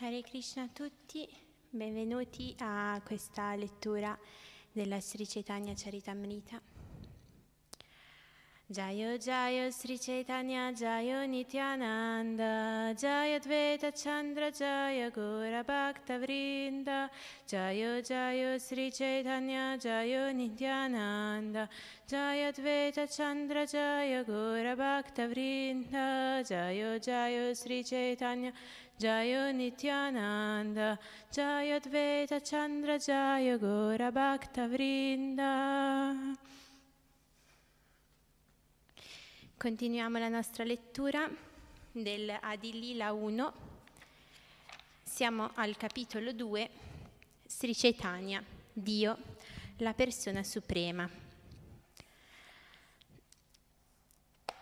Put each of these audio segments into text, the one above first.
Hare Krishna a tutti, benvenuti a questa lettura della Sri Chaitanya Charitamrita. Jayo Jayo Sri Chaitanya Jayo Nityananda Jaya Dvaita Chandra Jaya Gora Bhakta Vrinda Jayo Jayo Sri Chaitanya Jayo Nityananda Jaya Dvaita Chandra Jaya Gora Bhakta Vrinda Jayo Jayo Sri Chaitanya Jayo Nityananda Jaya Dvaita Chandra Jaya Gora Bhakta Vrinda Continuiamo la nostra lettura del Adilila 1. Siamo al capitolo 2, Sri Chaitanya, Dio, la persona suprema.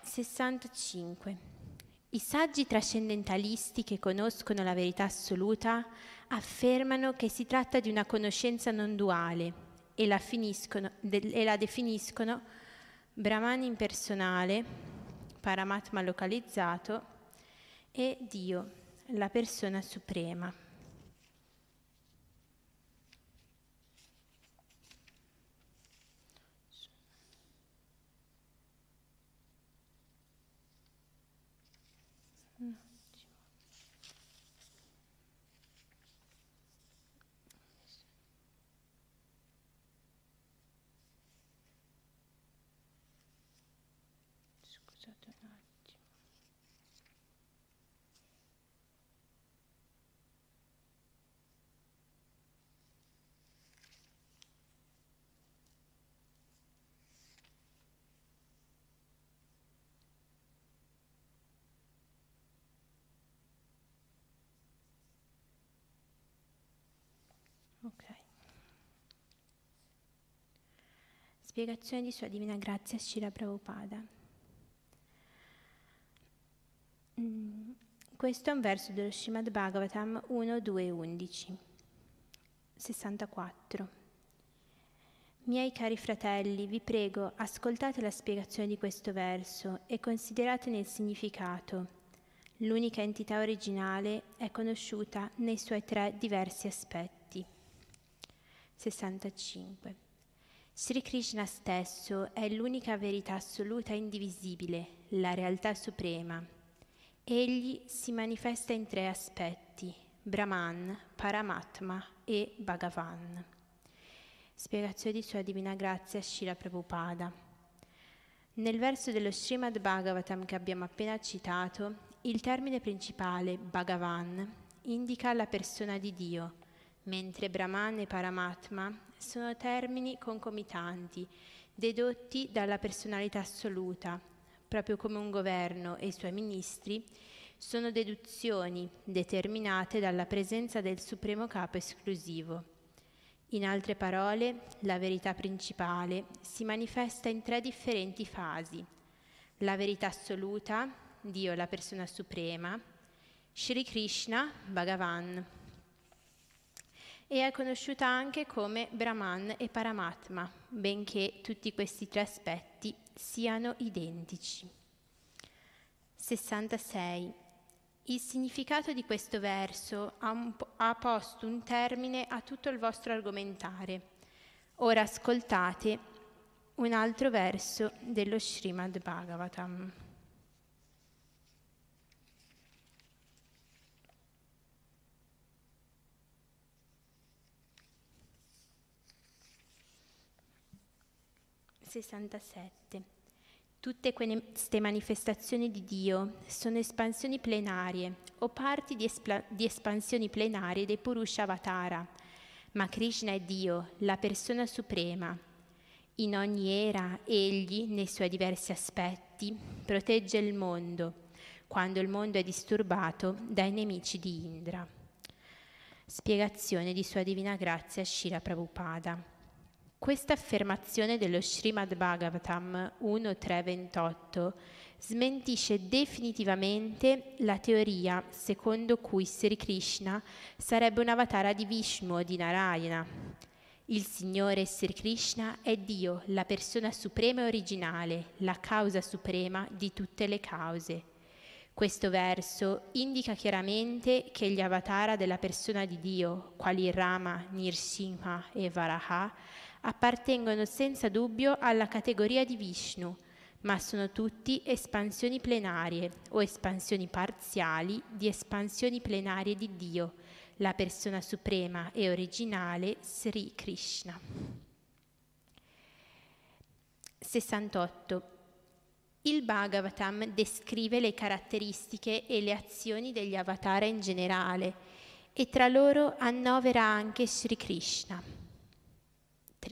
65. I saggi trascendentalisti che conoscono la verità assoluta affermano che si tratta di una conoscenza non duale e la, e la definiscono Brahman impersonale, Paramatma localizzato e Dio, la persona suprema. Ok. Spiegazione di Sua Divina Grazia Shira Prabhupada. Mm, questo è un verso dello Srimad Bhagavatam 1, 2, 11. 64. Miei cari fratelli, vi prego, ascoltate la spiegazione di questo verso e consideratene il significato. L'unica entità originale è conosciuta nei suoi tre diversi aspetti. 65. Sri Krishna stesso è l'unica verità assoluta e indivisibile, la realtà suprema. Egli si manifesta in tre aspetti, Brahman, Paramatma e Bhagavan. Spiegazione di Sua Divina Grazia Shila Prabhupada. Nel verso dello Srimad Bhagavatam che abbiamo appena citato, il termine principale, Bhagavan, indica la persona di Dio, mentre Brahman e Paramatma sono termini concomitanti, dedotti dalla personalità assoluta, proprio come un governo e i suoi ministri sono deduzioni determinate dalla presenza del supremo capo esclusivo. In altre parole, la verità principale si manifesta in tre differenti fasi. La verità assoluta, Dio la persona suprema, Sri Krishna, Bhagavan, e è conosciuta anche come Brahman e Paramatma, benché tutti questi tre aspetti siano identici. 66. Il significato di questo verso ha, ha posto un termine a tutto il vostro argomentare. Ora ascoltate un altro verso dello Srimad Bhagavatam. 67. Tutte queste manifestazioni di Dio sono espansioni plenarie o parti di, espla- di espansioni plenarie dei Purusha Avatara, ma Krishna è Dio, la persona suprema. In ogni era egli, nei suoi diversi aspetti, protegge il mondo quando il mondo è disturbato dai nemici di Indra. Spiegazione di Sua Divina Grazia Shira Prabhupada. Questa affermazione dello Srimad Bhagavatam 1.3.28 smentisce definitivamente la teoria secondo cui Sri Krishna sarebbe un avatara di Vishnu o di Narayana. Il Signore Sri Krishna è Dio, la persona suprema e originale, la causa suprema di tutte le cause. Questo verso indica chiaramente che gli avatara della persona di Dio, quali Rama, Nirsimha e Varaha, appartengono senza dubbio alla categoria di Vishnu, ma sono tutti espansioni plenarie o espansioni parziali di espansioni plenarie di Dio, la persona suprema e originale Sri Krishna. 68. Il Bhagavatam descrive le caratteristiche e le azioni degli avatar in generale e tra loro annovera anche Sri Krishna.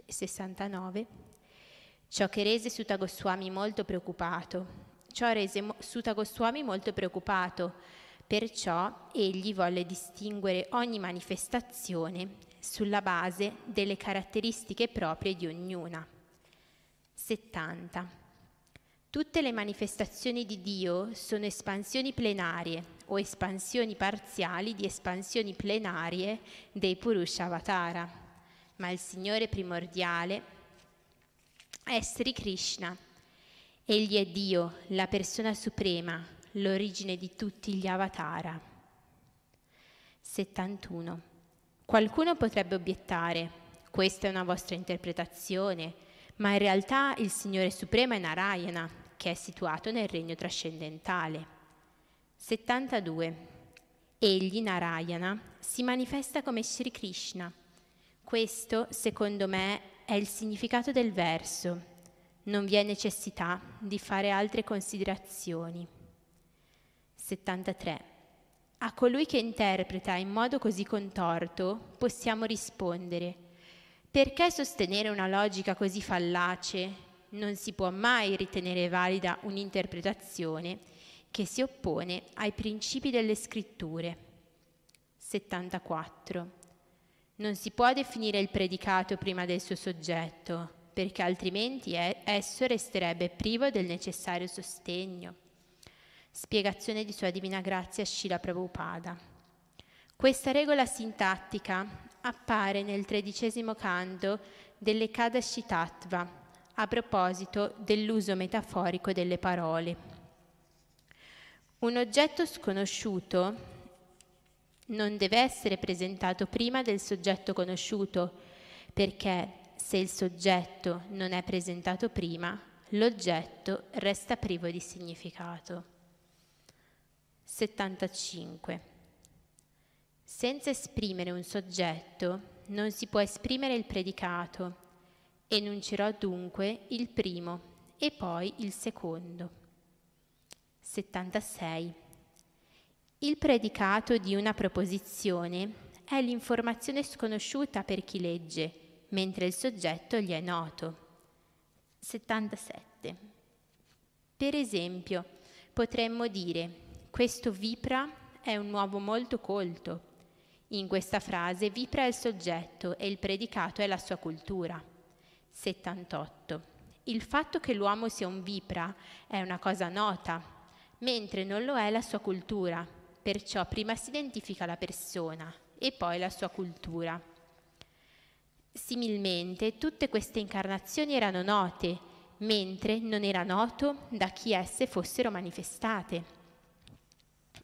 69. Ciò che rese Sutta Goswami molto preoccupato. Ciò rese Sutta Goswami molto preoccupato, perciò egli volle distinguere ogni manifestazione sulla base delle caratteristiche proprie di ognuna. 70. Tutte le manifestazioni di Dio sono espansioni plenarie o espansioni parziali di espansioni plenarie dei Purusha Avatara, ma il Signore primordiale è Sri Krishna. Egli è Dio, la persona suprema, l'origine di tutti gli Avatara. 71. Qualcuno potrebbe obiettare, questa è una vostra interpretazione, ma in realtà il Signore Supremo è Narayana, che è situato nel regno trascendentale. 72. Egli, Narayana, si manifesta come Sri Krishna. Questo, secondo me, è il significato del verso. Non vi è necessità di fare altre considerazioni. 73. A colui che interpreta in modo così contorto possiamo rispondere perché sostenere una logica così fallace non si può mai ritenere valida un'interpretazione che si oppone ai principi delle scritture. 74. Non si può definire il predicato prima del suo soggetto, perché altrimenti esso resterebbe privo del necessario sostegno. Spiegazione di Sua Divina Grazia Shila Prabhupada. Questa regola sintattica appare nel tredicesimo canto delle Kadashi Tattva, a proposito dell'uso metaforico delle parole. Un oggetto sconosciuto non deve essere presentato prima del soggetto conosciuto, perché se il soggetto non è presentato prima, l'oggetto resta privo di significato. 75. Senza esprimere un soggetto non si può esprimere il predicato Enuncerò dunque il primo e poi il secondo. 76. Il predicato di una proposizione è l'informazione sconosciuta per chi legge, mentre il soggetto gli è noto. 77. Per esempio, potremmo dire, questo Vipra è un uovo molto colto. In questa frase Vipra è il soggetto e il predicato è la sua cultura. 78. Il fatto che l'uomo sia un vipra è una cosa nota, mentre non lo è la sua cultura, perciò prima si identifica la persona e poi la sua cultura. Similmente, tutte queste incarnazioni erano note, mentre non era noto da chi esse fossero manifestate.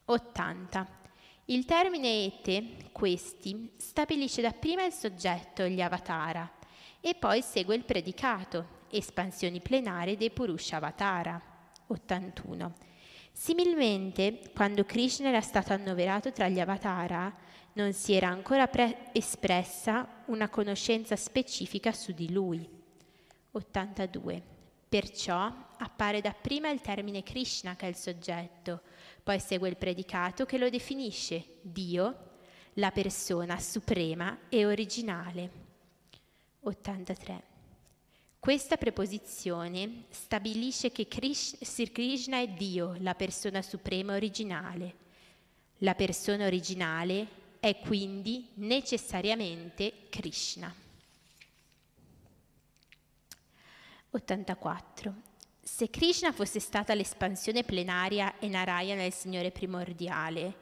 80. Il termine ete, questi, stabilisce dapprima il soggetto, gli avatara, e poi segue il predicato, espansioni plenarie dei Purusha Avatara, 81. Similmente, quando Krishna era stato annoverato tra gli Avatara, non si era ancora pre- espressa una conoscenza specifica su di lui. 82. Perciò appare dapprima il termine Krishna che è il soggetto, poi segue il predicato che lo definisce Dio, la persona suprema e originale. 83. Questa preposizione stabilisce che Sri Krishna è Dio, la persona suprema originale. La persona originale è quindi necessariamente Krishna. 84. Se Krishna fosse stata l'espansione plenaria e Narayana il Signore primordiale,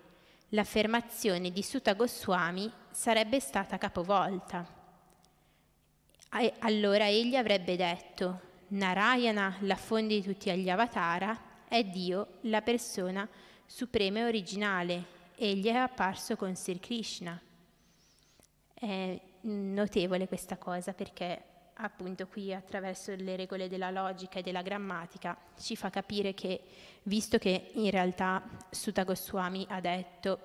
l'affermazione di Sutta Goswami sarebbe stata capovolta allora egli avrebbe detto, Narayana, la fonte di tutti gli avatara, è Dio, la persona supremo e originale. Egli è apparso con Sri Krishna. È notevole questa cosa perché appunto qui attraverso le regole della logica e della grammatica ci fa capire che, visto che in realtà Sutta Goswami ha detto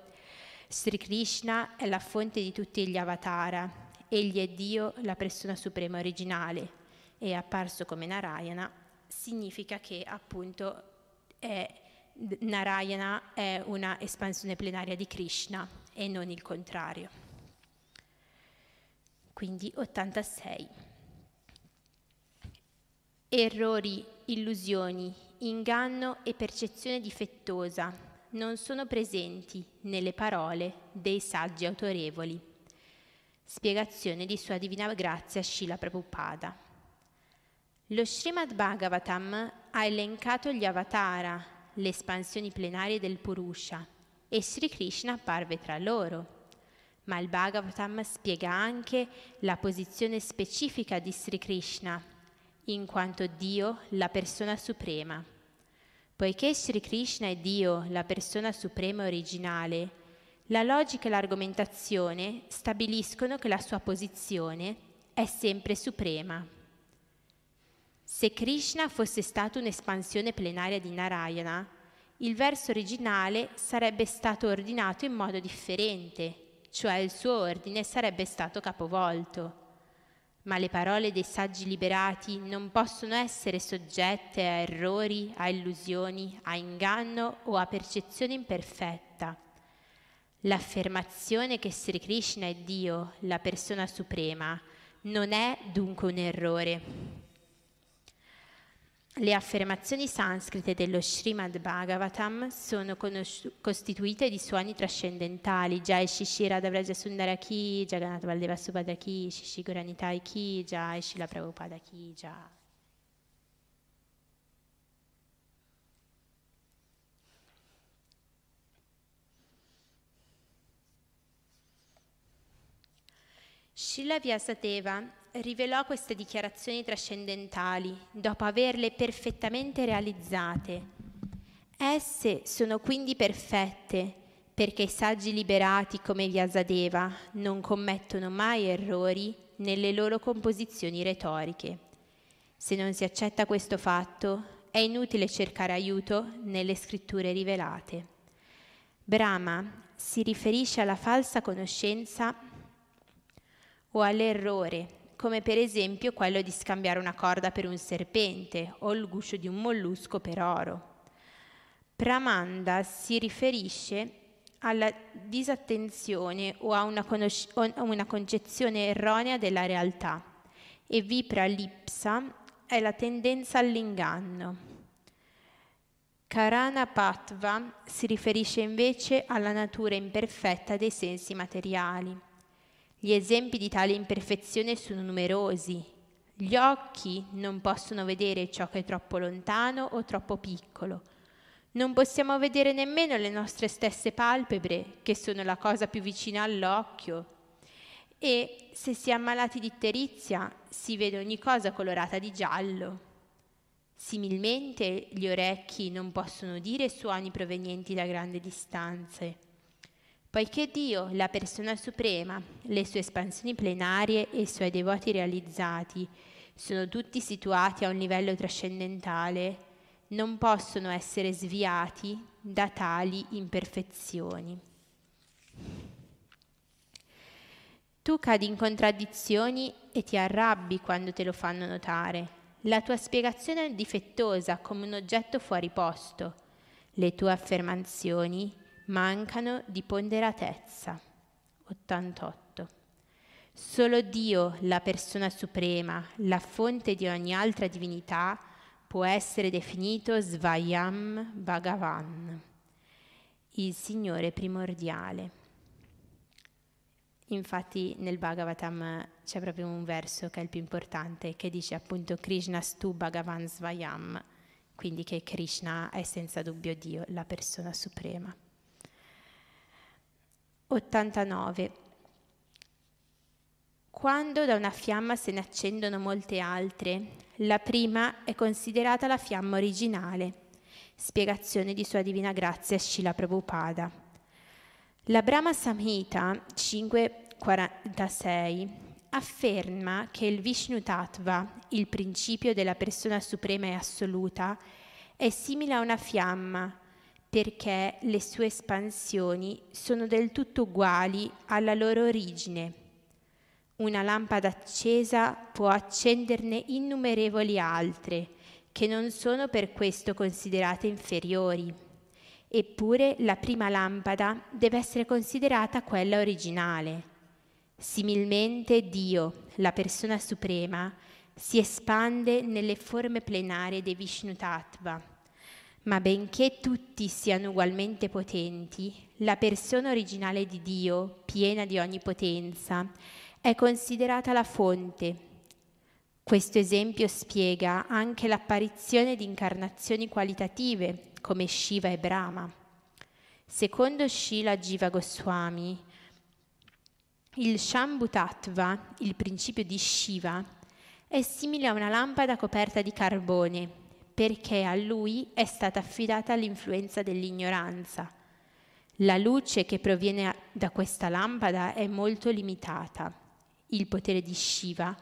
Sri Krishna è la fonte di tutti gli avatara, egli è Dio, la persona suprema originale, e apparso come Narayana, significa che appunto è, Narayana è una espansione plenaria di Krishna e non il contrario. Quindi 86 errori, illusioni, inganno e percezione difettosa non sono presenti nelle parole dei saggi autorevoli. Spiegazione di Sua Divina Grazia Shila Prabhupada. Lo Srimad Bhagavatam ha elencato gli avatara, le espansioni plenarie del Purusha, e Sri Krishna apparve tra loro. Ma il Bhagavatam spiega anche la posizione specifica di Sri Krishna in quanto Dio la persona suprema. Poiché Sri Krishna è Dio, la persona suprema originale, la logica e l'argomentazione stabiliscono che la sua posizione è sempre suprema. Se Krishna fosse stato un'espansione plenaria di Narayana, il verso originale sarebbe stato ordinato in modo differente, cioè il suo ordine sarebbe stato capovolto ma le parole dei saggi liberati non possono essere soggette a errori, a illusioni, a inganno o a percezione imperfetta. L'affermazione che Sri Krishna è Dio, la persona suprema, non è dunque un errore. Le affermazioni sanscrite dello Srimad Bhagavatam sono conosci- costituite di suoni trascendentali, Jai Shishira Davraja Sundara Ki, Jagannath Valdeva Subhadra Ki, Shishiguranitai Ki, Jai Shila Prabhupada Ki, Jai. Shila Vyasadeva rivelò queste dichiarazioni trascendentali dopo averle perfettamente realizzate. Esse sono quindi perfette perché i saggi liberati come Vyasadeva non commettono mai errori nelle loro composizioni retoriche. Se non si accetta questo fatto, è inutile cercare aiuto nelle scritture rivelate. Brahma si riferisce alla falsa conoscenza o all'errore come per esempio quello di scambiare una corda per un serpente o il guscio di un mollusco per oro. Pramanda si riferisce alla disattenzione o a una, conosc- o una concezione erronea della realtà e vipralipsa è la tendenza all'inganno. Karana Patva si riferisce invece alla natura imperfetta dei sensi materiali. Gli esempi di tale imperfezione sono numerosi. Gli occhi non possono vedere ciò che è troppo lontano o troppo piccolo. Non possiamo vedere nemmeno le nostre stesse palpebre, che sono la cosa più vicina all'occhio. E se si è ammalati di iterizia, si vede ogni cosa colorata di giallo. Similmente gli orecchi non possono udire suoni provenienti da grandi distanze. Poiché Dio, la persona suprema, le sue espansioni plenarie e i suoi devoti realizzati sono tutti situati a un livello trascendentale, non possono essere sviati da tali imperfezioni. Tu cadi in contraddizioni e ti arrabbi quando te lo fanno notare. La tua spiegazione è difettosa come un oggetto fuori posto. Le tue affermazioni mancano di ponderatezza. 88. Solo Dio, la persona suprema, la fonte di ogni altra divinità, può essere definito Svayam Bhagavan, il Signore primordiale. Infatti nel Bhagavatam c'è proprio un verso che è il più importante, che dice appunto Krishna Stu Bhagavan Svayam, quindi che Krishna è senza dubbio Dio, la persona suprema. 89. Quando da una fiamma se ne accendono molte altre, la prima è considerata la fiamma originale. Spiegazione di Sua Divina Grazia Shila Prabhupada. La Brahma Samhita 546 afferma che il Vishnu Tattva, il principio della persona suprema e assoluta, è simile a una fiamma perché le sue espansioni sono del tutto uguali alla loro origine. Una lampada accesa può accenderne innumerevoli altre, che non sono per questo considerate inferiori. Eppure la prima lampada deve essere considerata quella originale. Similmente Dio, la persona suprema, si espande nelle forme plenarie dei Vishnu Tattva ma benché tutti siano ugualmente potenti, la persona originale di Dio, piena di ogni potenza, è considerata la fonte. Questo esempio spiega anche l'apparizione di incarnazioni qualitative come Shiva e Brahma. Secondo Shila Jiva Goswami, il Shambhu Tattva, il principio di Shiva, è simile a una lampada coperta di carbone perché a lui è stata affidata l'influenza dell'ignoranza. La luce che proviene da questa lampada è molto limitata. Il potere di Shiva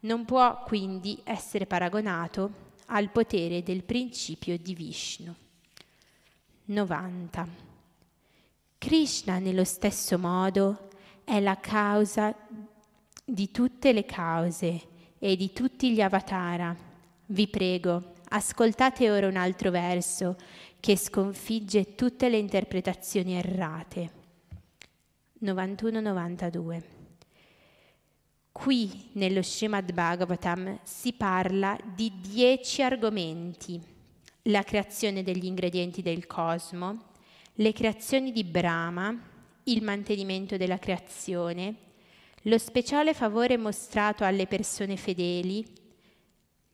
non può quindi essere paragonato al potere del principio di Vishnu. 90. Krishna nello stesso modo è la causa di tutte le cause e di tutti gli avatara. Vi prego, Ascoltate ora un altro verso che sconfigge tutte le interpretazioni errate. 91-92. Qui nello Srimad Bhagavatam si parla di dieci argomenti. La creazione degli ingredienti del cosmo, le creazioni di Brahma, il mantenimento della creazione, lo speciale favore mostrato alle persone fedeli,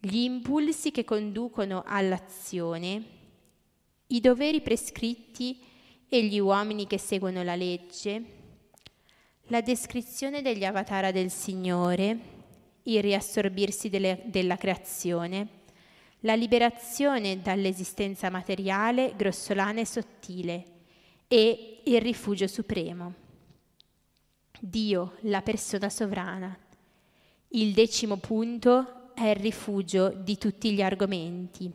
gli impulsi che conducono all'azione, i doveri prescritti e gli uomini che seguono la legge, la descrizione degli avatara del Signore, il riassorbirsi delle, della creazione, la liberazione dall'esistenza materiale, grossolana e sottile e il rifugio supremo. Dio, la persona sovrana. Il decimo punto è il rifugio di tutti gli argomenti.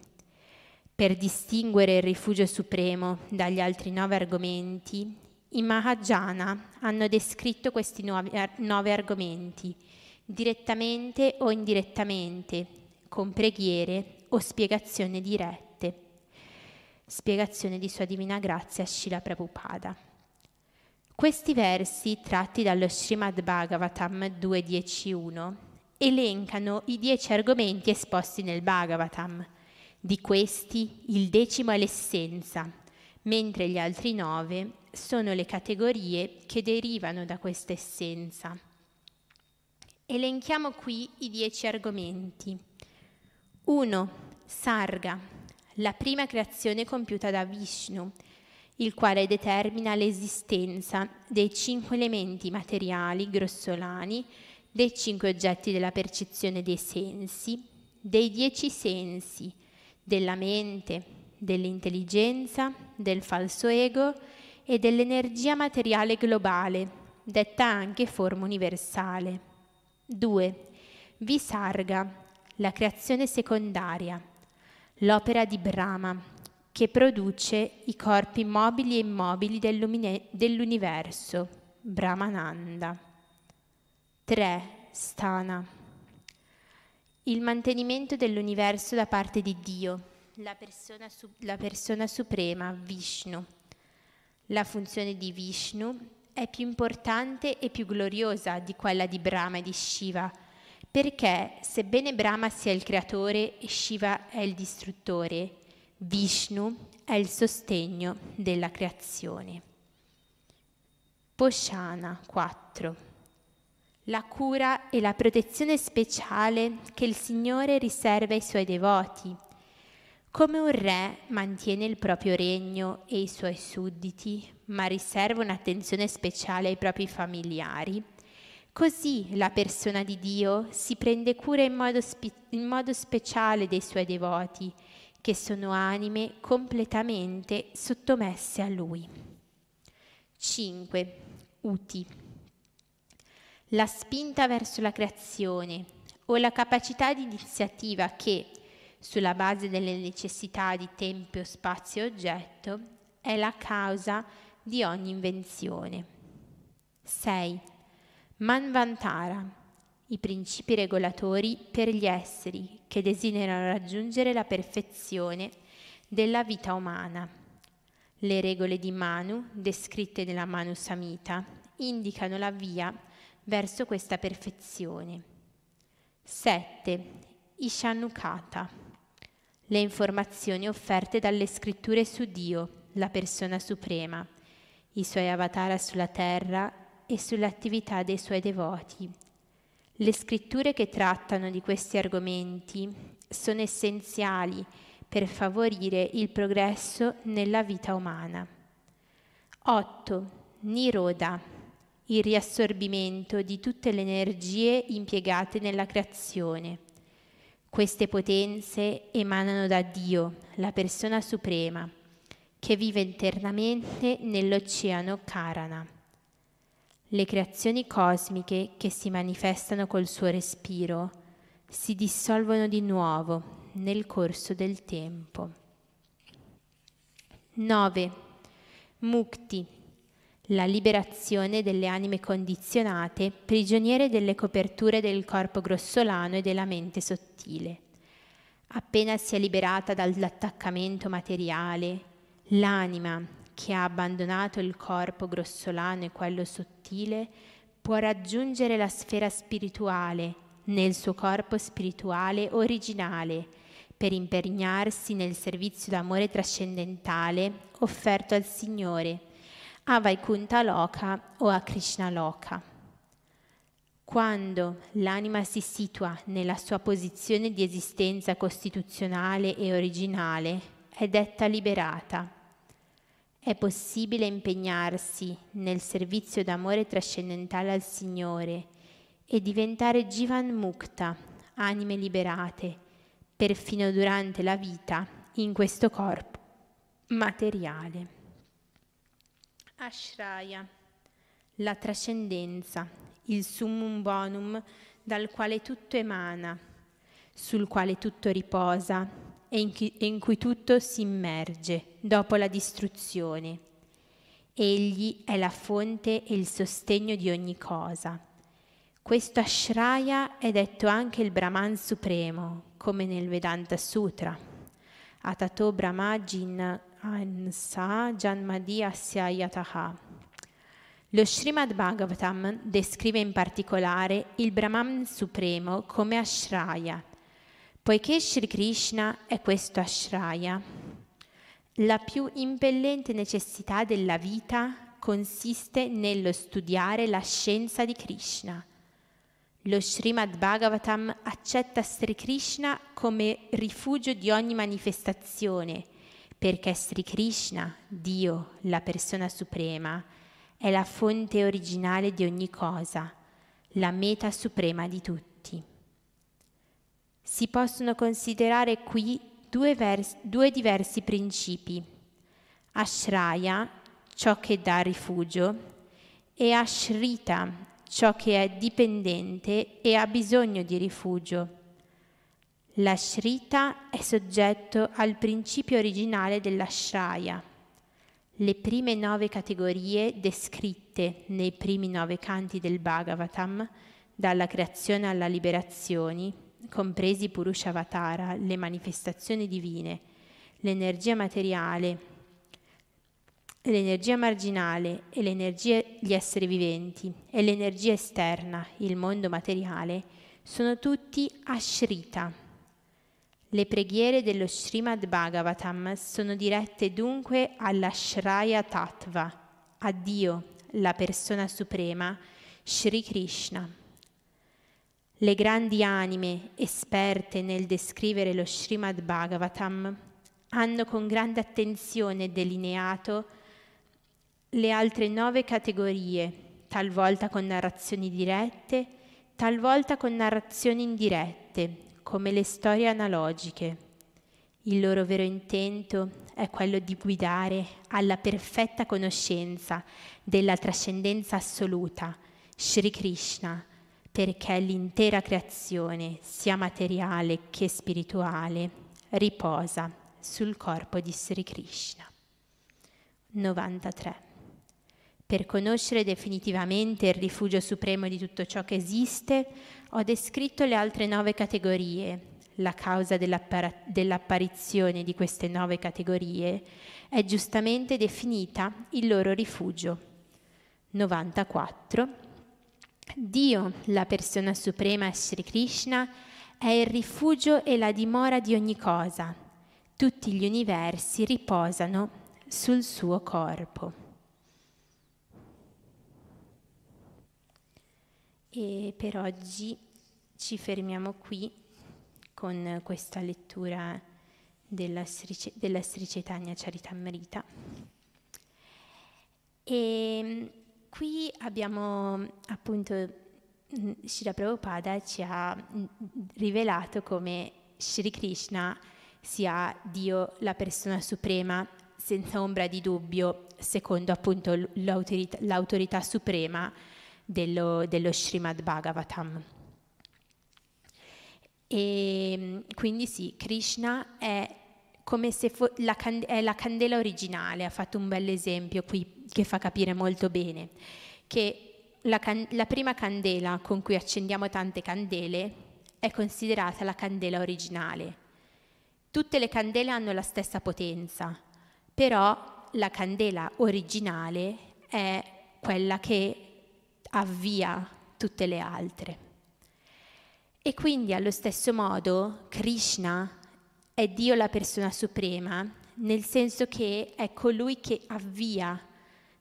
Per distinguere il rifugio supremo dagli altri nove argomenti, i Mahajana hanno descritto questi nove, argomenti, direttamente o indirettamente, con preghiere o spiegazioni dirette. Spiegazione di Sua Divina Grazia Shila Prabhupada. Questi versi, tratti dallo Srimad Bhagavatam 2.10.1, elencano i dieci argomenti esposti nel Bhagavatam. Di questi il decimo è l'essenza, mentre gli altri nove sono le categorie che derivano da questa essenza. Elenchiamo qui i dieci argomenti. 1. Sarga, la prima creazione compiuta da Vishnu, il quale determina l'esistenza dei cinque elementi materiali grossolani dei cinque oggetti della percezione dei sensi, dei dieci sensi, della mente, dell'intelligenza, del falso ego e dell'energia materiale globale, detta anche forma universale. 2. Visarga, la creazione secondaria, l'opera di Brahma, che produce i corpi mobili e immobili dell'universo, Brahmananda. 3. Stana. Il mantenimento dell'universo da parte di Dio, la persona, la persona suprema, Vishnu. La funzione di Vishnu è più importante e più gloriosa di quella di Brahma e di Shiva, perché sebbene Brahma sia il creatore e Shiva è il distruttore, Vishnu è il sostegno della creazione. Poshana 4 la cura e la protezione speciale che il Signore riserva ai suoi devoti. Come un re mantiene il proprio regno e i suoi sudditi, ma riserva un'attenzione speciale ai propri familiari, così la persona di Dio si prende cura in modo, spe- in modo speciale dei suoi devoti, che sono anime completamente sottomesse a Lui. 5. Uti. La spinta verso la creazione o la capacità di iniziativa che, sulla base delle necessità di tempo, spazio e oggetto, è la causa di ogni invenzione. 6. Manvantara i principi regolatori per gli esseri che desiderano raggiungere la perfezione della vita umana. Le regole di Manu, descritte nella Manu Samhita, indicano la via verso questa perfezione. 7. Ishanukata. Le informazioni offerte dalle scritture su Dio, la persona suprema, i suoi avatar sulla terra e sull'attività dei suoi devoti le scritture che trattano di questi argomenti sono essenziali per favorire il progresso nella vita umana. 8. Niroda, il riassorbimento di tutte le energie impiegate nella creazione. Queste potenze emanano da Dio, la persona suprema, che vive internamente nell'oceano Karana le creazioni cosmiche che si manifestano col suo respiro si dissolvono di nuovo nel corso del tempo. 9. Mukti, la liberazione delle anime condizionate, prigioniere delle coperture del corpo grossolano e della mente sottile. Appena si è liberata dall'attaccamento materiale, l'anima, che ha abbandonato il corpo grossolano e quello sottile, può raggiungere la sfera spirituale nel suo corpo spirituale originale per impegnarsi nel servizio d'amore trascendentale offerto al Signore, a Vaikunta Loka o a Krishna Loka. Quando l'anima si situa nella sua posizione di esistenza costituzionale e originale, è detta liberata è possibile impegnarsi nel servizio d'amore trascendentale al Signore e diventare Jivan Mukta, anime liberate, perfino durante la vita in questo corpo materiale. Ashraya, la trascendenza, il summum bonum dal quale tutto emana, sul quale tutto riposa e in, chi, in cui tutto si immerge dopo la distruzione. Egli è la fonte e il sostegno di ogni cosa. Questo Ashraya è detto anche il Brahman supremo, come nel Vedanta Sutra. Atato Brahma Ansa Janmadi Asyayataha. Lo Srimad Bhagavatam descrive in particolare il Brahman supremo come Ashraya, Poiché Sri Krishna è questo ashraya, la più impellente necessità della vita consiste nello studiare la scienza di Krishna. Lo Srimad Bhagavatam accetta Sri Krishna come rifugio di ogni manifestazione, perché Sri Krishna, Dio, la persona suprema, è la fonte originale di ogni cosa, la meta suprema di tutti. Si possono considerare qui due, vers- due diversi principi. Ashraya, ciò che dà rifugio, e Ashrita, ciò che è dipendente e ha bisogno di rifugio. L'Ashrita è soggetto al principio originale dell'Ashraya. Le prime nove categorie descritte nei primi nove canti del Bhagavatam, dalla creazione alla liberazione, compresi Purushavatara, le manifestazioni divine, l'energia materiale, l'energia marginale e l'energia gli esseri viventi e l'energia esterna, il mondo materiale, sono tutti ashrita. Le preghiere dello Srimad Bhagavatam sono dirette dunque all'Ashraya Tattva, a Dio, la persona suprema, Sri Krishna. Le grandi anime esperte nel descrivere lo Srimad Bhagavatam hanno con grande attenzione delineato le altre nove categorie, talvolta con narrazioni dirette, talvolta con narrazioni indirette, come le storie analogiche. Il loro vero intento è quello di guidare alla perfetta conoscenza della trascendenza assoluta, Sri Krishna, perché l'intera creazione, sia materiale che spirituale, riposa sul corpo di Sri Krishna. 93. Per conoscere definitivamente il rifugio supremo di tutto ciò che esiste, ho descritto le altre nove categorie. La causa dell'apparizione di queste nove categorie è giustamente definita il loro rifugio. 94. Dio, la persona suprema Sri Krishna, è il rifugio e la dimora di ogni cosa. Tutti gli universi riposano sul suo corpo. E per oggi ci fermiamo qui con questa lettura della Sri, della Sri Chaitanya Charitamrita. E Qui abbiamo appunto, mm, Shira Prabhupada ci ha mm, rivelato come Sri Krishna sia Dio, la persona suprema, senza ombra di dubbio, secondo appunto l'autorità, l'autorità suprema dello, dello Srimad Bhagavatam. E quindi sì, Krishna è come se fo- la, can- è la candela originale, ha fatto un bel esempio qui che fa capire molto bene, che la, can- la prima candela con cui accendiamo tante candele è considerata la candela originale. Tutte le candele hanno la stessa potenza, però la candela originale è quella che avvia tutte le altre. E quindi allo stesso modo Krishna è Dio la persona suprema, nel senso che è colui che avvia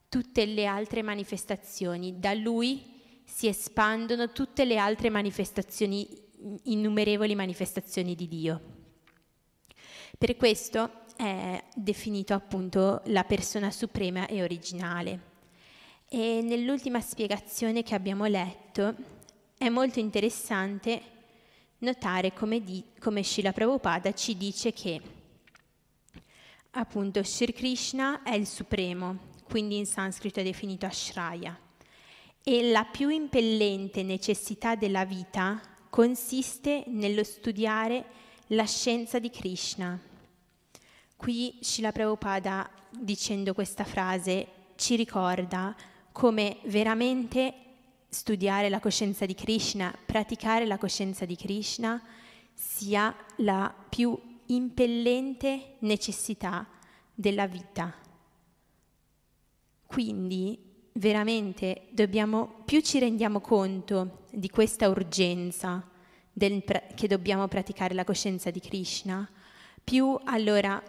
tutte le altre manifestazioni. Da lui si espandono tutte le altre manifestazioni, innumerevoli manifestazioni di Dio. Per questo è definito appunto la persona suprema e originale. E nell'ultima spiegazione che abbiamo letto è molto interessante notare come, di, come Srila Prabhupada ci dice che appunto Sri Krishna è il supremo, quindi in sanscrito è definito Ashraya, e la più impellente necessità della vita consiste nello studiare la scienza di Krishna. Qui Srila Prabhupada, dicendo questa frase, ci ricorda come veramente studiare la coscienza di Krishna, praticare la coscienza di Krishna sia la più impellente necessità della vita. Quindi veramente dobbiamo, più ci rendiamo conto di questa urgenza del, che dobbiamo praticare la coscienza di Krishna, più allora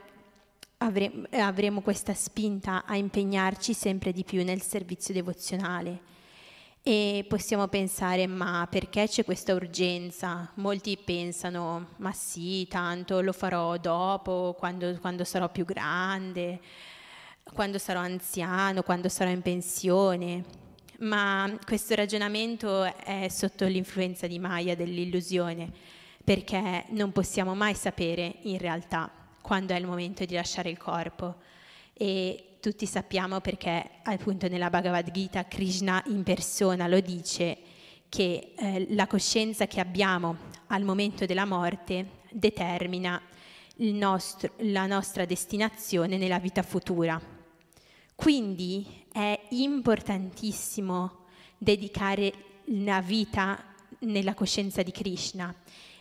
avremo, avremo questa spinta a impegnarci sempre di più nel servizio devozionale e possiamo pensare, ma perché c'è questa urgenza? Molti pensano, ma sì, tanto lo farò dopo, quando, quando sarò più grande, quando sarò anziano, quando sarò in pensione. Ma questo ragionamento è sotto l'influenza di Maya dell'illusione, perché non possiamo mai sapere in realtà quando è il momento di lasciare il corpo. E tutti sappiamo perché appunto nella Bhagavad Gita Krishna in persona lo dice che eh, la coscienza che abbiamo al momento della morte determina nostro, la nostra destinazione nella vita futura. Quindi è importantissimo dedicare la vita nella coscienza di Krishna,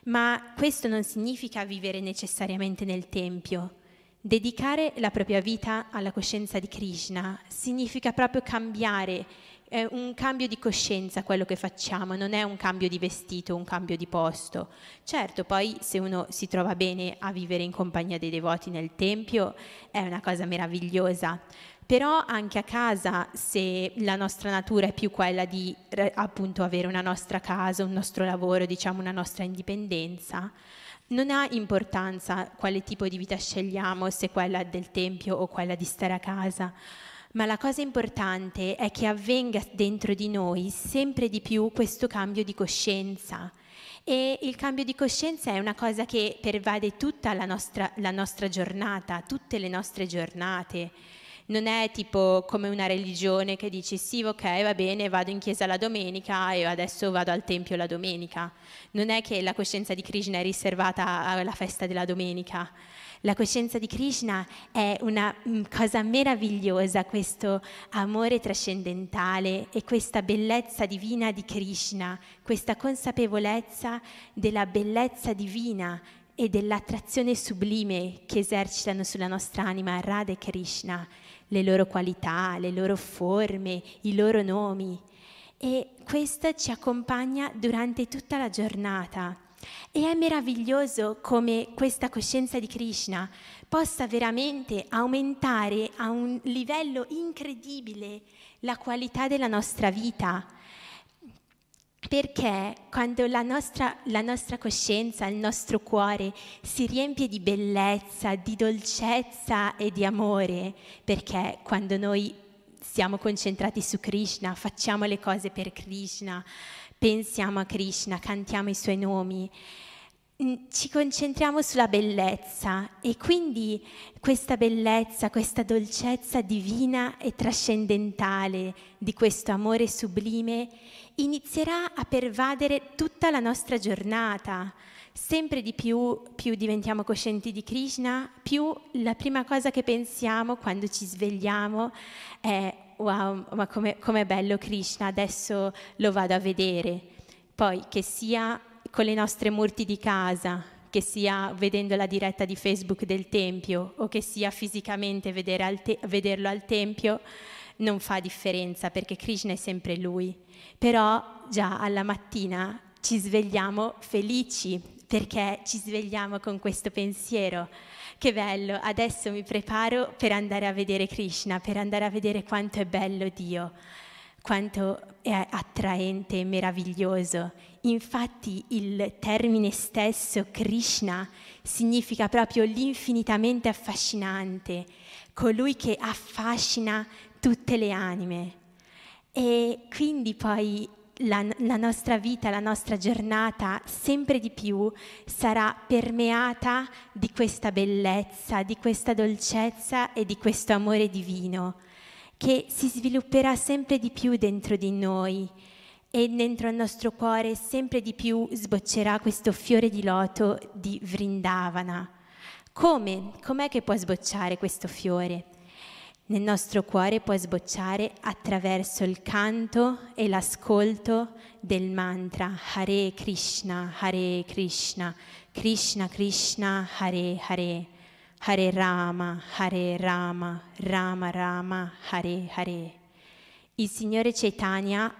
ma questo non significa vivere necessariamente nel Tempio, Dedicare la propria vita alla coscienza di Krishna significa proprio cambiare, è un cambio di coscienza quello che facciamo, non è un cambio di vestito, un cambio di posto. Certo, poi se uno si trova bene a vivere in compagnia dei devoti nel Tempio è una cosa meravigliosa, però anche a casa, se la nostra natura è più quella di appunto avere una nostra casa, un nostro lavoro, diciamo una nostra indipendenza, non ha importanza quale tipo di vita scegliamo, se quella del tempio o quella di stare a casa, ma la cosa importante è che avvenga dentro di noi sempre di più questo cambio di coscienza E il cambio di coscienza è una cosa che pervade tutta la nostra, la nostra giornata, tutte le nostre giornate. Non è tipo come una religione che dici sì, ok, va bene, vado in chiesa la domenica e adesso vado al tempio la domenica. Non è che la coscienza di Krishna è riservata alla festa della domenica. La coscienza di Krishna è una mm, cosa meravigliosa, questo amore trascendentale e questa bellezza divina di Krishna, questa consapevolezza della bellezza divina e dell'attrazione sublime che esercitano sulla nostra anima Radha e Krishna, le loro qualità, le loro forme, i loro nomi. E questo ci accompagna durante tutta la giornata. E è meraviglioso come questa coscienza di Krishna possa veramente aumentare a un livello incredibile la qualità della nostra vita. Perché quando la nostra, la nostra, coscienza, il nostro cuore si riempie di bellezza, di dolcezza e di amore, perché quando noi siamo concentrati su Krishna, facciamo le cose per Krishna, pensiamo a Krishna, cantiamo i suoi nomi, ci concentriamo sulla bellezza e quindi questa bellezza, questa dolcezza divina e trascendentale di questo amore sublime inizierà a pervadere tutta la nostra giornata. Sempre di più, più diventiamo coscienti di Krishna, più la prima cosa che pensiamo quando ci svegliamo è wow, ma com'è, com'è bello Krishna, adesso lo vado a vedere. Poi che sia con le nostre murti di casa, che sia vedendo la diretta di Facebook del Tempio o che sia fisicamente al te- vederlo al Tempio, non fa differenza perché Krishna è sempre lui. Però già alla mattina ci svegliamo felici perché ci svegliamo con questo pensiero che bello, adesso mi preparo per andare a vedere Krishna, per andare a vedere quanto è bello Dio, quanto è attraente e meraviglioso. Infatti il termine stesso Krishna significa proprio l'infinitamente affascinante, colui che affascina tutte le anime. E quindi poi la, la, nostra vita, la nostra giornata sempre di più sarà permeata di questa bellezza, di questa dolcezza e di questo amore divino che si svilupperà sempre di più dentro di noi e dentro il nostro cuore sempre di più sboccerà questo fiore di loto di Vrindavana. Come? Com'è che può sbocciare questo fiore? nel nostro cuore può sbocciare attraverso il canto e l'ascolto del mantra Hare Krishna, Hare Krishna, Krishna Krishna, Hare Hare, Hare Rama, Hare Rama, Rama Rama, Hare Hare. Il Signore Chaitanya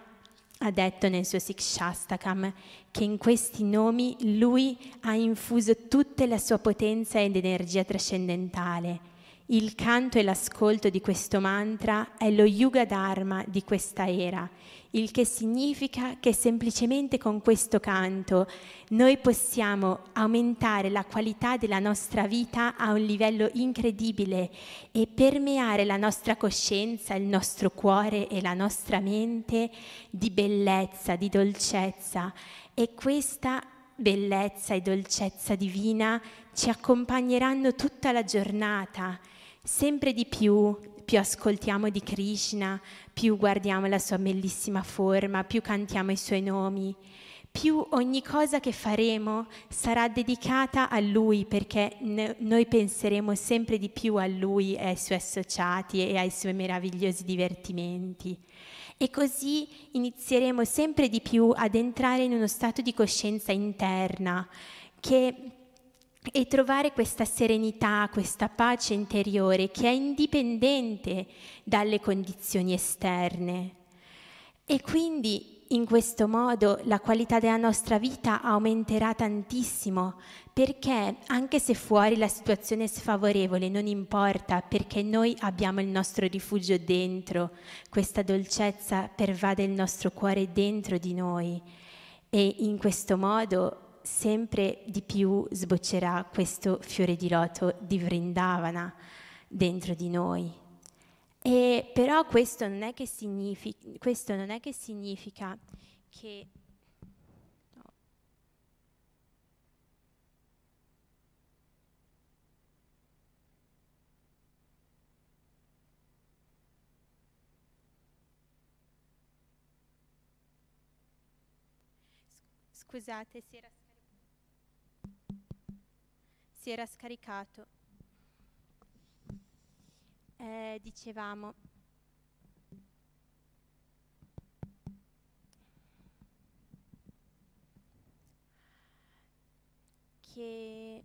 ha detto nel suo Sikshastakam che in questi nomi lui ha infuso tutta la sua potenza ed energia trascendentale il canto e l'ascolto di questo mantra è lo Yuga Dharma di questa era, il che significa che semplicemente con questo canto noi possiamo aumentare la qualità della nostra vita a un livello incredibile e permeare la nostra coscienza, il nostro cuore e la nostra mente di bellezza, di dolcezza. E questa bellezza e dolcezza divina ci accompagneranno tutta la giornata sempre di più, più ascoltiamo di Krishna, più guardiamo la sua bellissima forma, più cantiamo i suoi nomi, più ogni cosa che faremo sarà dedicata a Lui perché noi penseremo sempre di più a Lui e ai suoi associati e ai suoi meravigliosi divertimenti. E così inizieremo sempre di più ad entrare in uno stato di coscienza interna che e trovare questa serenità, questa pace interiore che è indipendente dalle condizioni esterne. E quindi in questo modo la qualità della nostra vita aumenterà tantissimo perché anche se fuori la situazione è sfavorevole non importa perché noi abbiamo il nostro rifugio dentro, questa dolcezza pervade il nostro cuore dentro di noi e in questo modo sempre di più sboccerà questo fiore di loto di Vrindavana dentro di noi. E però questo non è che, significa, questo non è che, significa che scusate se era si era scaricato. Eh, dicevamo. Che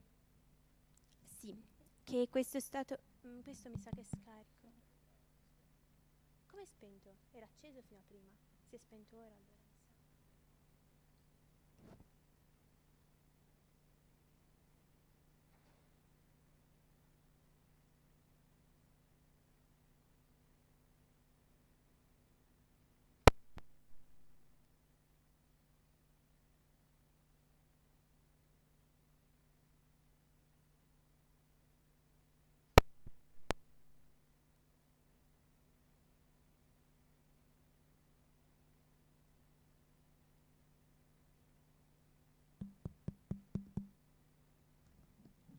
sì, che questo è stato. Mm, questo mi sa che scarico. Come è spento? Era acceso fino a prima. Si è spento ora allora.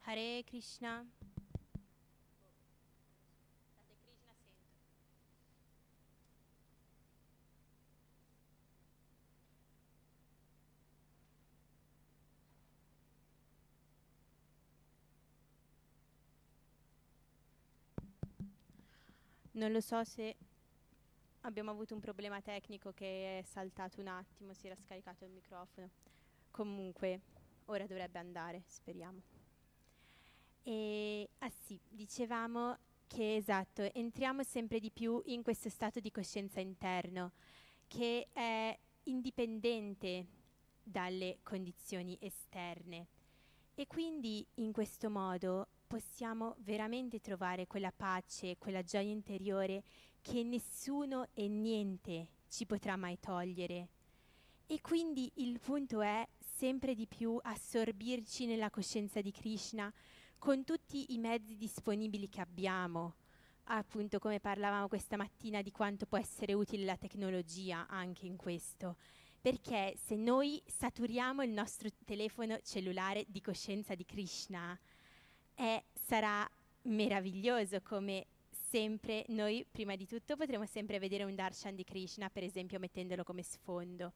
Hare Krishna. Non lo so se abbiamo avuto un problema tecnico che è saltato un attimo, si era scaricato il microfono. Comunque, ora dovrebbe andare, speriamo. E, ah sì, dicevamo che esatto, entriamo sempre di più in questo stato di coscienza interno che è indipendente dalle condizioni esterne e quindi in questo modo possiamo veramente trovare quella pace, quella gioia interiore che nessuno e niente ci potrà mai togliere. E quindi il punto è sempre di più assorbirci nella coscienza di Krishna con tutti i mezzi disponibili che abbiamo, appunto come parlavamo questa mattina di quanto può essere utile la tecnologia anche in questo, perché se noi saturiamo il nostro telefono cellulare di coscienza di Krishna, eh, sarà meraviglioso come sempre noi prima di tutto potremo sempre vedere un darshan di Krishna, per esempio mettendolo come sfondo.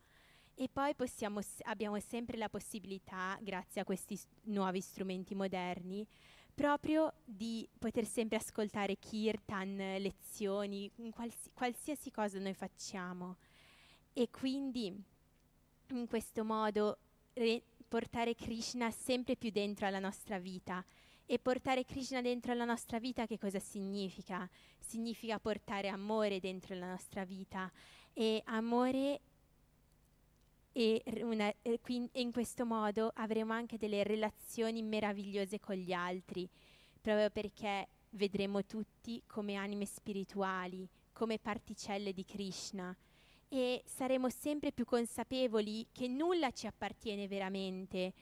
E poi possiamo, abbiamo sempre la possibilità, grazie a questi st- nuovi strumenti moderni, proprio di poter sempre ascoltare kirtan, lezioni, quals- qualsiasi cosa noi facciamo. E quindi in questo modo re- portare Krishna sempre più dentro alla nostra vita. E portare Krishna dentro alla nostra vita che cosa significa? Significa portare amore dentro la nostra vita. E amore e, una, e, in questo modo avremo anche delle relazioni meravigliose con gli altri, proprio perché vedremo tutti come anime spirituali, come particelle di Krishna e saremo sempre più consapevoli che nulla ci appartiene veramente.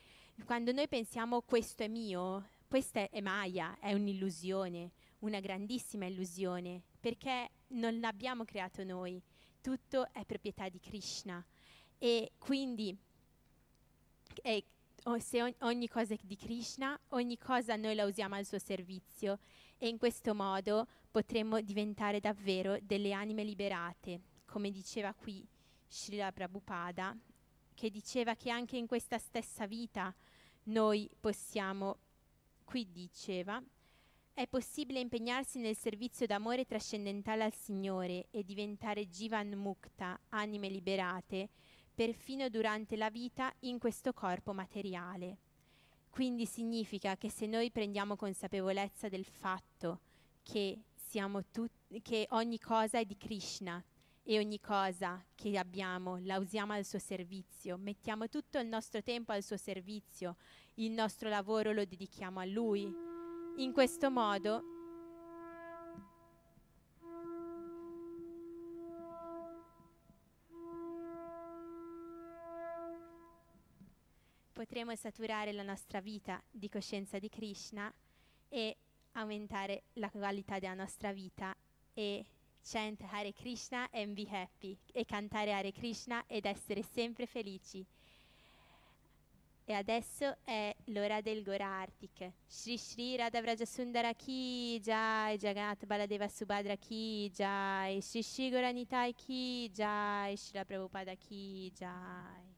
Quando noi pensiamo questo è mio, questa è Maya, è un'illusione, una grandissima illusione, perché non l'abbiamo creato noi, tutto è proprietà di Krishna. E quindi eh, se ogni cosa è di Krishna, ogni cosa noi la usiamo al suo servizio e in questo modo potremo diventare davvero delle anime liberate, come diceva qui Srila Prabhupada, che diceva che anche in questa stessa vita noi possiamo, qui diceva, è possibile impegnarsi nel servizio d'amore trascendentale al Signore e diventare Jivan Mukta, anime liberate, perfino durante la vita in questo corpo materiale. Quindi significa che se noi prendiamo consapevolezza del fatto che, tut- che ogni cosa è di Krishna e ogni cosa che abbiamo la usiamo al suo servizio, mettiamo tutto il nostro tempo al suo servizio, il nostro lavoro lo dedichiamo a Lui, in questo modo potremo saturare la nostra vita di coscienza di Krishna e aumentare la qualità della nostra vita e chant Hare Krishna and be happy e cantare Hare Krishna ed essere sempre felici. E adesso è l'ora del Gorartik. Shri Shri Radha Vraja Sundara Ki Jai, Jagat Baladeva Subhadra Ki Jai, Shri Shri Goranitai Ki Jai, Shri Prabhupada Ki Jai.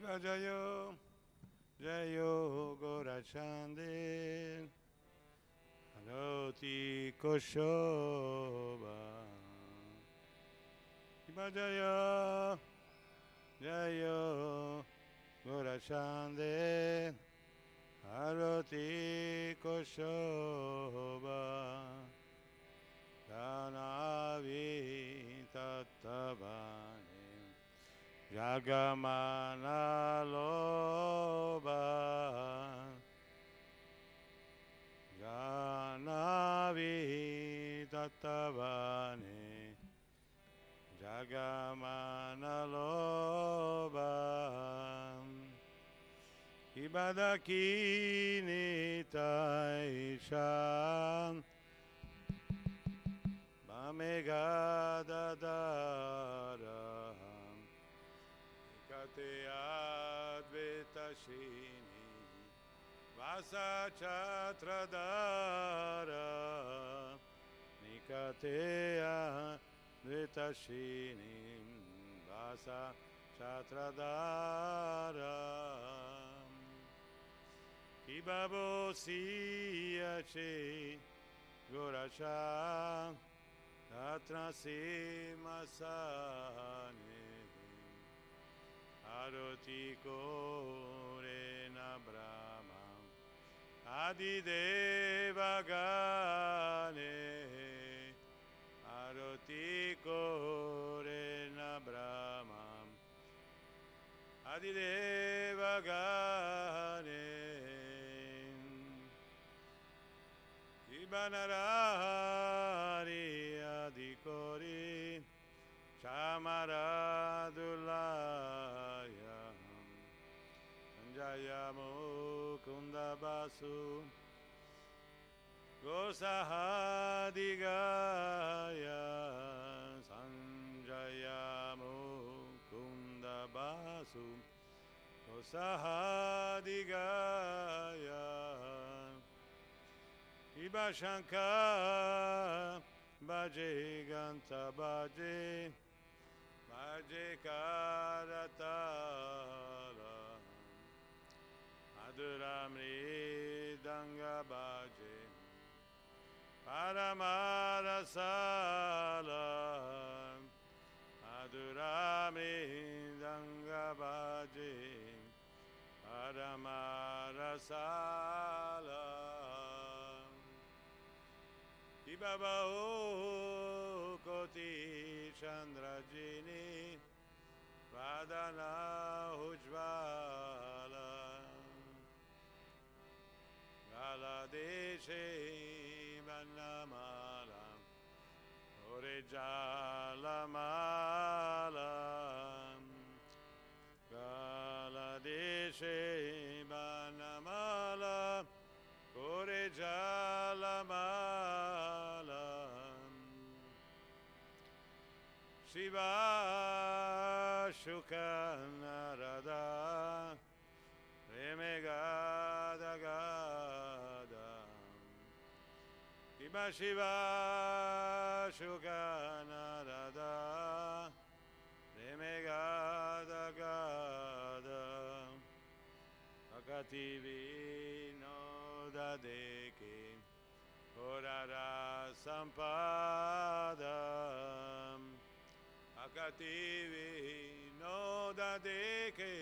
Shiva Jayo Jayo Gorachande Aroti Koshoba. Shiva Jayo Jayo Gorachande Aroti Koshoba. Danavi Tattavani Jagamana Loba Janavi Tattavane Jagamana Loba Ibadakini Taishan Bamegadadara Kate ते अद्वैतशीनि वासछत्रदार निकते अद्वैतशीनिं वासछत्रदार कि बबोसीयचे गोरशा रत्नसीमसानि Tatrasi Masane Aroti Korena Brahma Adideva Gane. Aroti Korena Brahma Adideva Gane. Ibanarari Adikori Chamaradulaya Sanjaya Mukunda Basu Gosahadigaya Sanjaya Mukunda Basu Gosahadigaya Ibashankar Baje Ganta Baje Baje Karatala Madhuramridangabhaje Paramarasala Madhuramridangabhaje Paramarasala Ibabao Koti Chandrajini. Vadana Ujvala Galadeshe Vanamala Orejalamala Galadeshe Vanamala Korejalamala Shiva Shukanarada Shiva Shiva Shukanarada Remegada Gada Akativi no dadeke Orara Sampadam Akativi no dadeke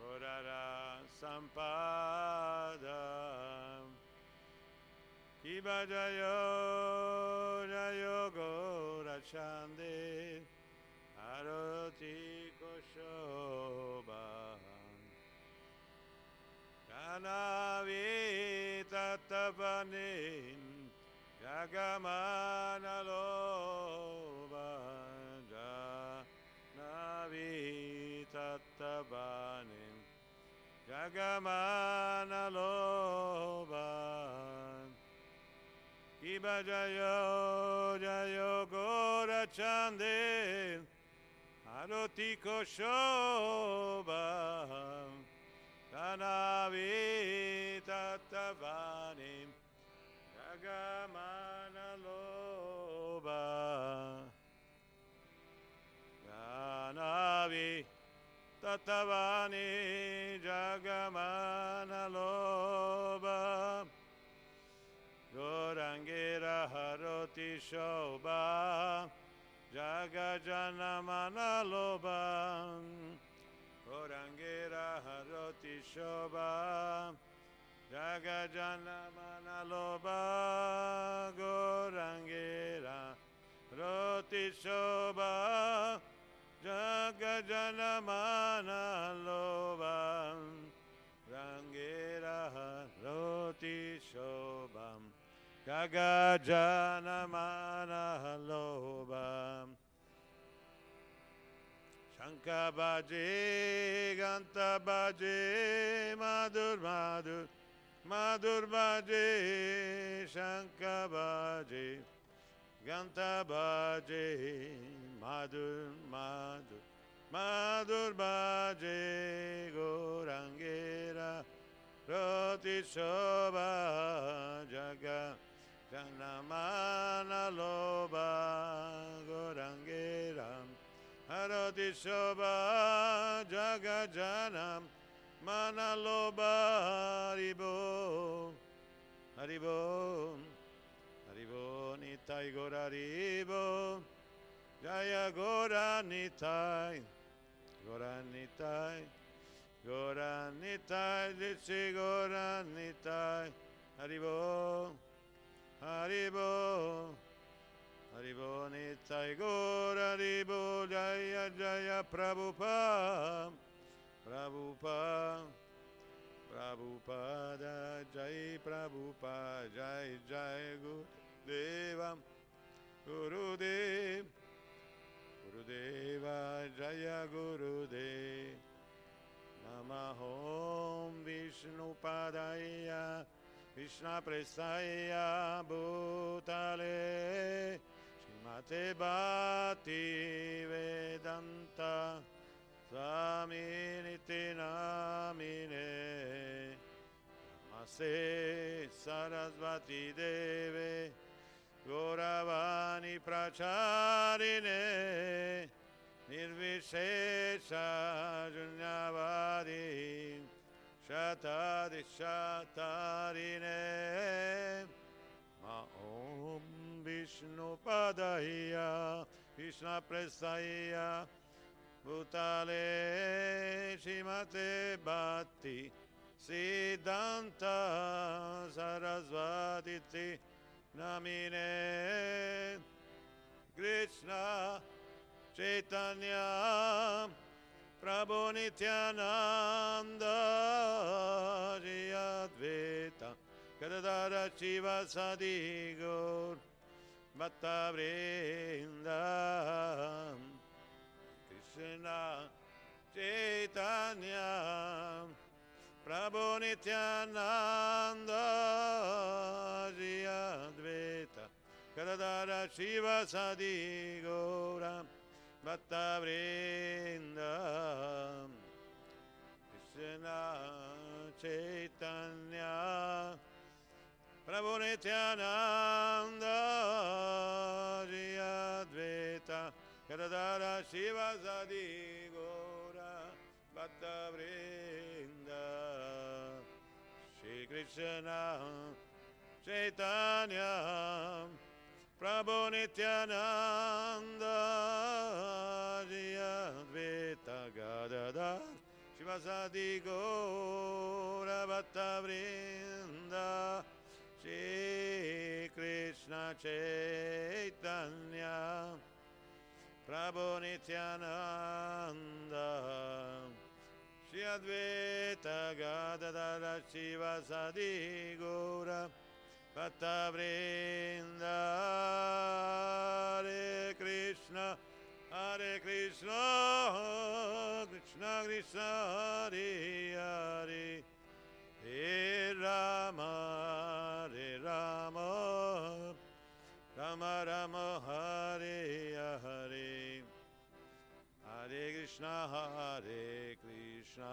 Orara Sampadam Kiba Jayo Jayo Gorachande Aro Harotiko Shobha Janavi Tattapanin Jagamana Loba Janavi Tattapanin Jagamana Loba Kiba Jayo Jayo Gora Chande Arotiko Shobha Tanavi Tattavanim Jagamana Loba Tanavi Tattavani Jagamana Loba গৌরাঙ্গেরা হরতি শোভা জগজনমনলোবা গৌরাঙ্গেরা হরতি শোভা জগজনমনলোবা গৌরাঙ্গেরা রতি শোভা জগজন Gagajanamana Loba Shankabaji Gantabaji Madur Madur Madur Baji Shankabaji Gantabaji Madur Madur Madur Baji Gorangera Roti Shobha Jaga Janamana Loba Gorangeram Haroti Shobha Jaga Janam Mana Loba Haribo Haribo Haribo Nitai Gora Haribo Jaya Gora Nitai Gora Nitai Gora Nitai Dici Gora Nitai Haribo Haribo Haribo Nitai Gora Haribo Jaya Jaya Prabhupada Prabhupada Prabhupada Jai Prabhupada Jai Jai Gurudeva Gurudev Gurudeva Jaya Gurudev Namahom Vishnu Padaya Krishna Presaya Bhutale Srimate Bhakti Vedanta Swami Niti Namine Namaste Sarasvati Deve Goravani Pracharine Nirvishesha Junyavadi Shatadi Shatarine Ma Om Vishnu Padaya Krishna Presaya Bhutale Shimate Bhatti Siddhanta Sarasvati Namine Krishna Chaitanya Prabhu Nityananda Jai Advaita Gadadara Shiva Sadi Gaur Bhatta Vrinda Krishna Chaitanya Prabhu Nityananda Jai Advaita Gadadara Shiva Sadi Bhatta Vrinda Krishna Chaitanya Prabhu Nityananda Jai Advaita Gadadara Shiva Sadi Gaura Prabhu Nityananda Advaita Gadadara Shivasadi Gaura Bhatta Vrinda Shri Krishna Chaitanya Prabhu Nityananda Shri Advaita Gadadara Shiva Sadi Gora Bhatta Vrinda Hare Krishna Hare Krishna Krishna Krishna Hare Hare. Hare Rama Hare Rama Rama Rama Hare Hare. Hare Krishna Hare Krishna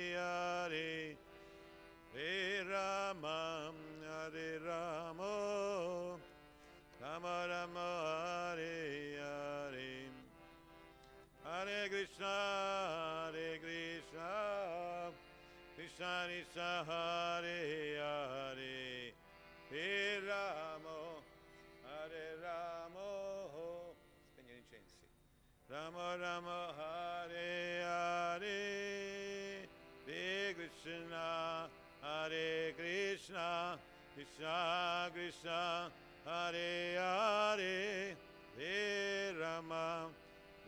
Krishna Hare Krishna Krishna Krishna Hare Hare. Hare Rama Hare Rama Spegne gli incensi Rama Rama Hare Hare. Hare Krishna Hare Krishna Krishna Krishna Hare Hare. Hare Rama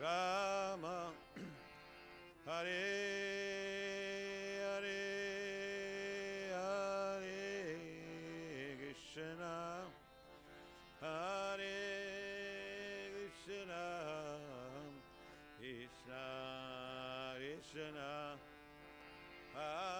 Rama. Hare Hare Hare Krishna. Hare Krishna. Krishna Krishna. Hare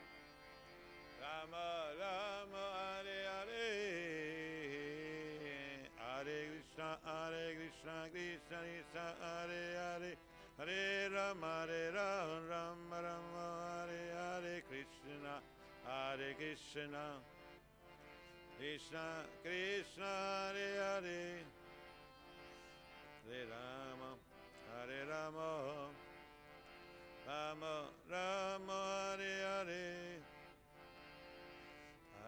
Rama Rama Hare Hare. Hare Krishna Hare Krishna Krishna Krishna Hare Hare. Hare Rama Hare Rama Rama Rama Hare Hare Krishna Hare Krishna. Krishna Krishna Hare Hare. Hare Rama Hare Rama. Rama Rama Hare Hare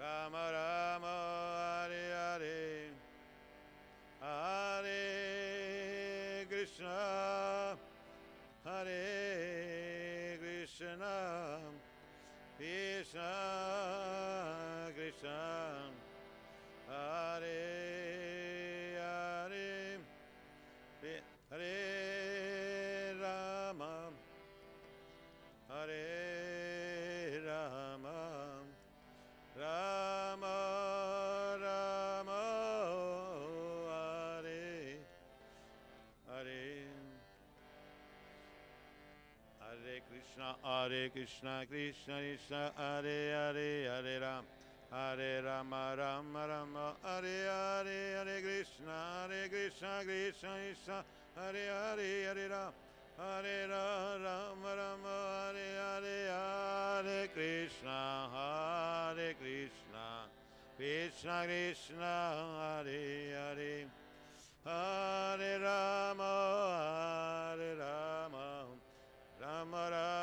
Rama Rama, Hare Hare, Hare Krishna, Hare Krishna, Krishna Krishna, Hare, Krishna. Krishna, Krishna, Hare Hare, Hare Ram. Hare Rama, Rama Rama, Hare Hare, Hare Krishna, Hare Krishna, Krishna Krishna, Hare Hare, Hare Ram. Hare Rama, Rama, Hare Hare, Hare Krishna, Hare Krishna, Krishna Krishna, Hare Hare. Hare Rama, Hare Rama, Rama Rama,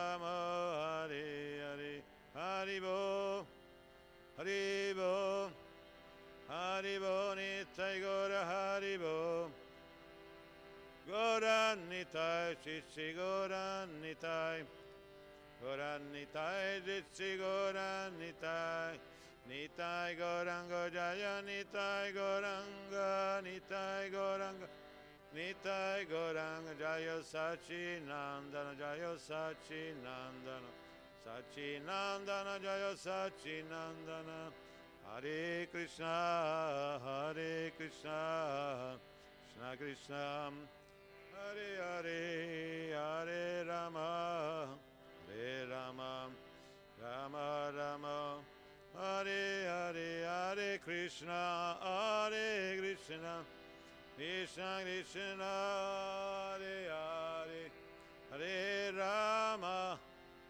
Haribo, Haribo, Nitai Gora Haribo, Goran Nitai, Chichi Goran Nitai, Goran Nitai, Chichi Goran Nitai, Nitai Goranga Jaya Nitai Goranga Nitai Goranga. Nitai Goranga Jaya Sachi Nandana Jaya Sachi Nandana Sachi Nandana Jaya Sachi Nandana Hare Krishna Hare Krishna. Krishna Krishna Hare Hare Hare Rama. Hare Rama Rama Rama. Hare Hare Hare Krishna Hare Krishna. Krishna Krishna Hare Hare. Hare Rama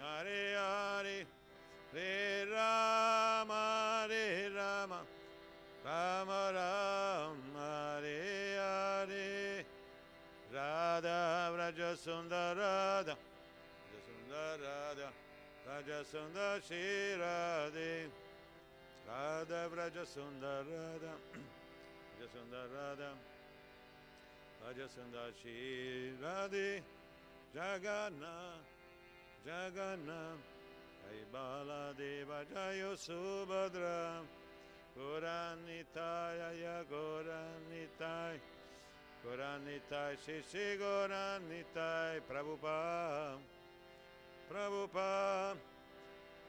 Hare Hare Hare Rama Hare Rama. Rama Rama Hare Hare. Radha Vraja Sundarada Sundarada Raja Sundar Shri Radhe. Radha Vraja Sundar Radha. Raja Sundar Radha. Raja Sundar Shri Radhe. Jagannath Jagannath Jai Baladeva Jaya Subhadra Goranitai Ya Goranitai Goranitai Shri Goranitai Prabhupada Prabhupada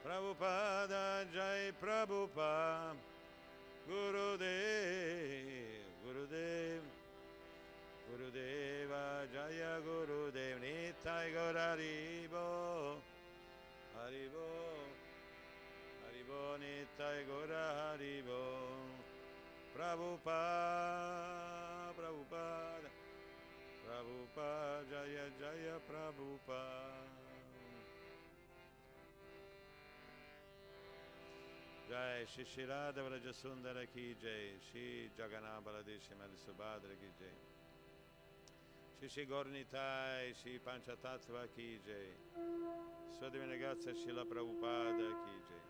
Prabhupada Jai Prabhupada Gurudev Gurudev Gurudeva Jaya Gurudev Nitai Gauraribo Haribo Haribo Nitai Gora Haribo Prabhupada Prabhupada Prabhupada Jaya Jaya Prabhupada. Jai Shri Shri Radha Vraja Sundara Ki Jai. Shri Jagannath Baladeshi Mali Subhadra Ki Jai Shri Shri Gornitai Shri Panchatattva Ki Jai Sua Divina Grazia Shila Prabhupada Ki Jai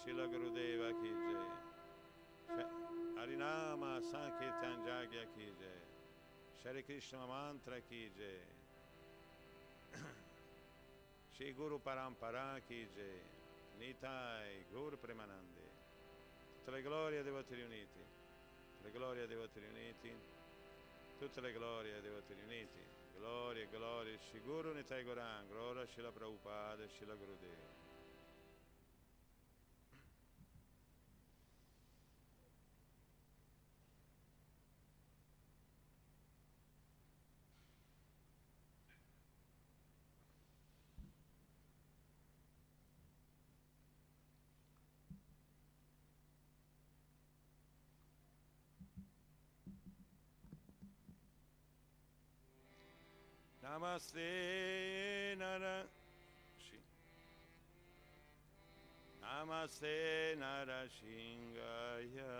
Shila Gurudeva Ki Jai Sh- Harinama Sankirtan Jagya Ki Jai Shri Krishna Mantra Ki Jai Shri Guru Parampara Ki Jai Nitai Gur Premanande. Tutte le glorie dei voti riuniti. Le glorie dei voti riuniti tutte le glorie dei voti riuniti. Glorie glorie Shiguru Nitai Goran gloria Shila Prabhupada Shila Gurudeva Namaste Nara Shi- Namaste Narashingaya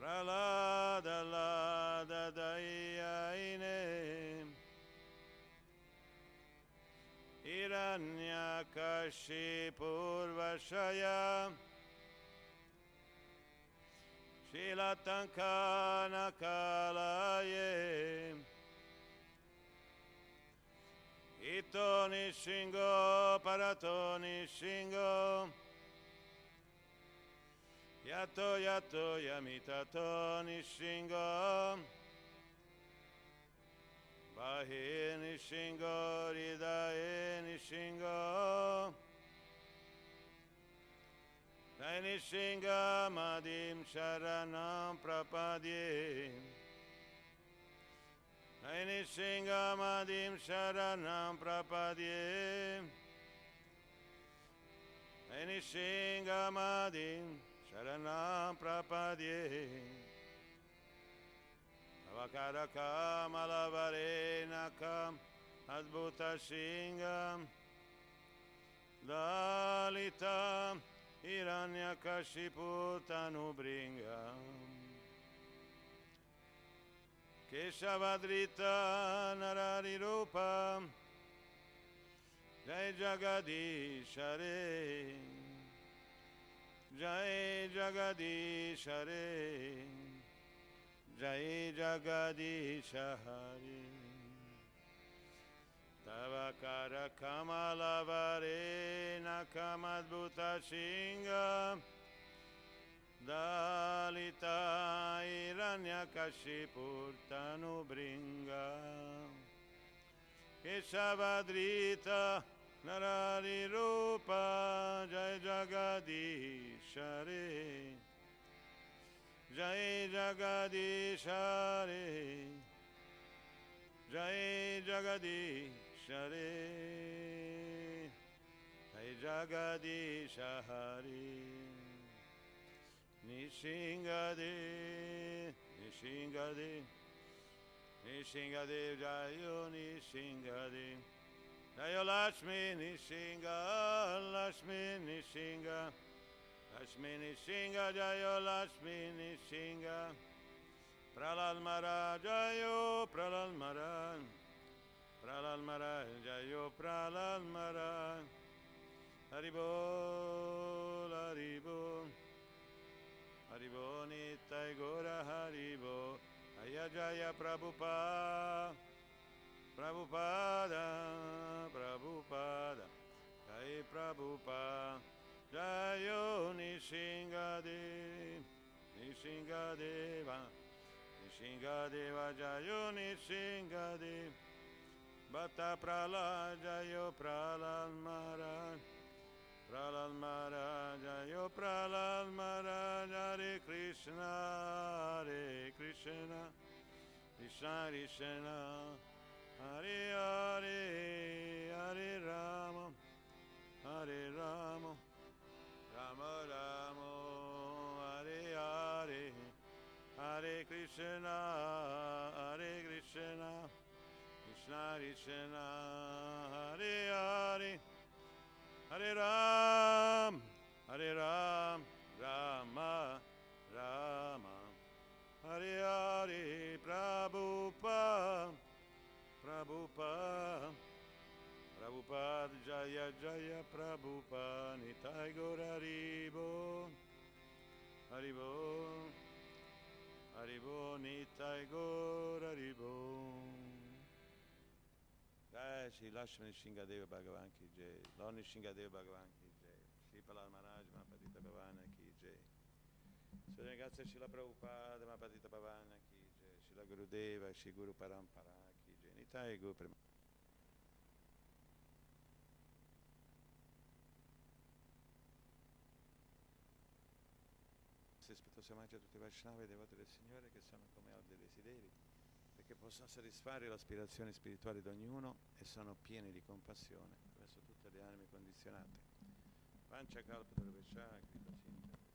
Pralada Lada Dayaine Hiranyakashi Purvashaya Shilatankana Kalaye. Ito Nishingo Parato Nishingo Yato Yato Yamitato Nishingo Bahe Nishingo Ridae Nishingo Dai Nishinga Madim Sharanam Prapadye. Ainisingamadim Sharanam Prapadye. Ainisingamadim Sharanam Prapadye. Avakarakam Alavarenakam Adbhuta Singam Lalitam Hiranyakashiputanubringam Keshavadrita Narari Rupa. Jai Jagadishare Jai Jagadishare Jai Jagadishare Tavakara Kamalavare Nakamadbhuta Shinga. Dalita Hiranyakashipurtanu Bringa. Keshavadrita Narari Rupa Jai Jagadishare. Jai Jagadishare. Jai Jagadishare Krishna Hare Jagadisha Hare Nishingade Nishingade Nishingade Jayo Nishingade Jayo Lakshmi Nishinga Lakshmi Nishinga Lakshmi Nishinga Jayo Lakshmi Nishinga Pralad Maharaj Jayo Pralad Maharaj Pralal Mara, Jayo Pralal Mara, Haribol, Haribol. Haribo Nitai Gora Haribo. Aya Jaya Prabhupada. Prabhupada Prabhupada. Jai Prabhupada. Jayo Nishingade Nishingadeva. Nishingadeva Jayo Bhatta Prala Jayo Pralal Maharaj Pralal Maharaj, Yo Pralal Maharaj, Hare Krishna, Hare Krishna, Krishna Krishna, Hare Hare, Hare Rama, Hare Rama, Rama Rama, Hare Hare, Hare Krishna, Hare Krishna, Krishna Krishna, Hare Hare. Hare Ram, Hare Ram, Rama, Rama, Hare Hare, Prabhupada, Prabhupada, Prabhupada, Jaya Jaya Prabhupada, Nitai Gaur Haribo, Haribo, Haribo, Nitai Gaur Haribo. Jai Shri Lakshmani Shingadeva Bhagavan Ki Jai, Loni Shingadeva Bhagavan Ki Jai, Shri Palal Maharaj Mahapatita Bhavana Ki Jai, Sri Ragazza Shila Prabhupada Mahapatita Bhavana Ki Jai, Shila Gurudeva, Shri Guru Parampara Ki Jai, Nitai Guru Prema. Rispettoso omaggio a tutti i Vaishnava e devoti del Signore che sono come aldi desideri perché possono soddisfare le aspirazioni spirituali di ognuno e sono pieni di compassione verso tutte le anime condizionate. Pancha kalpa dharvesha, kripa sindha.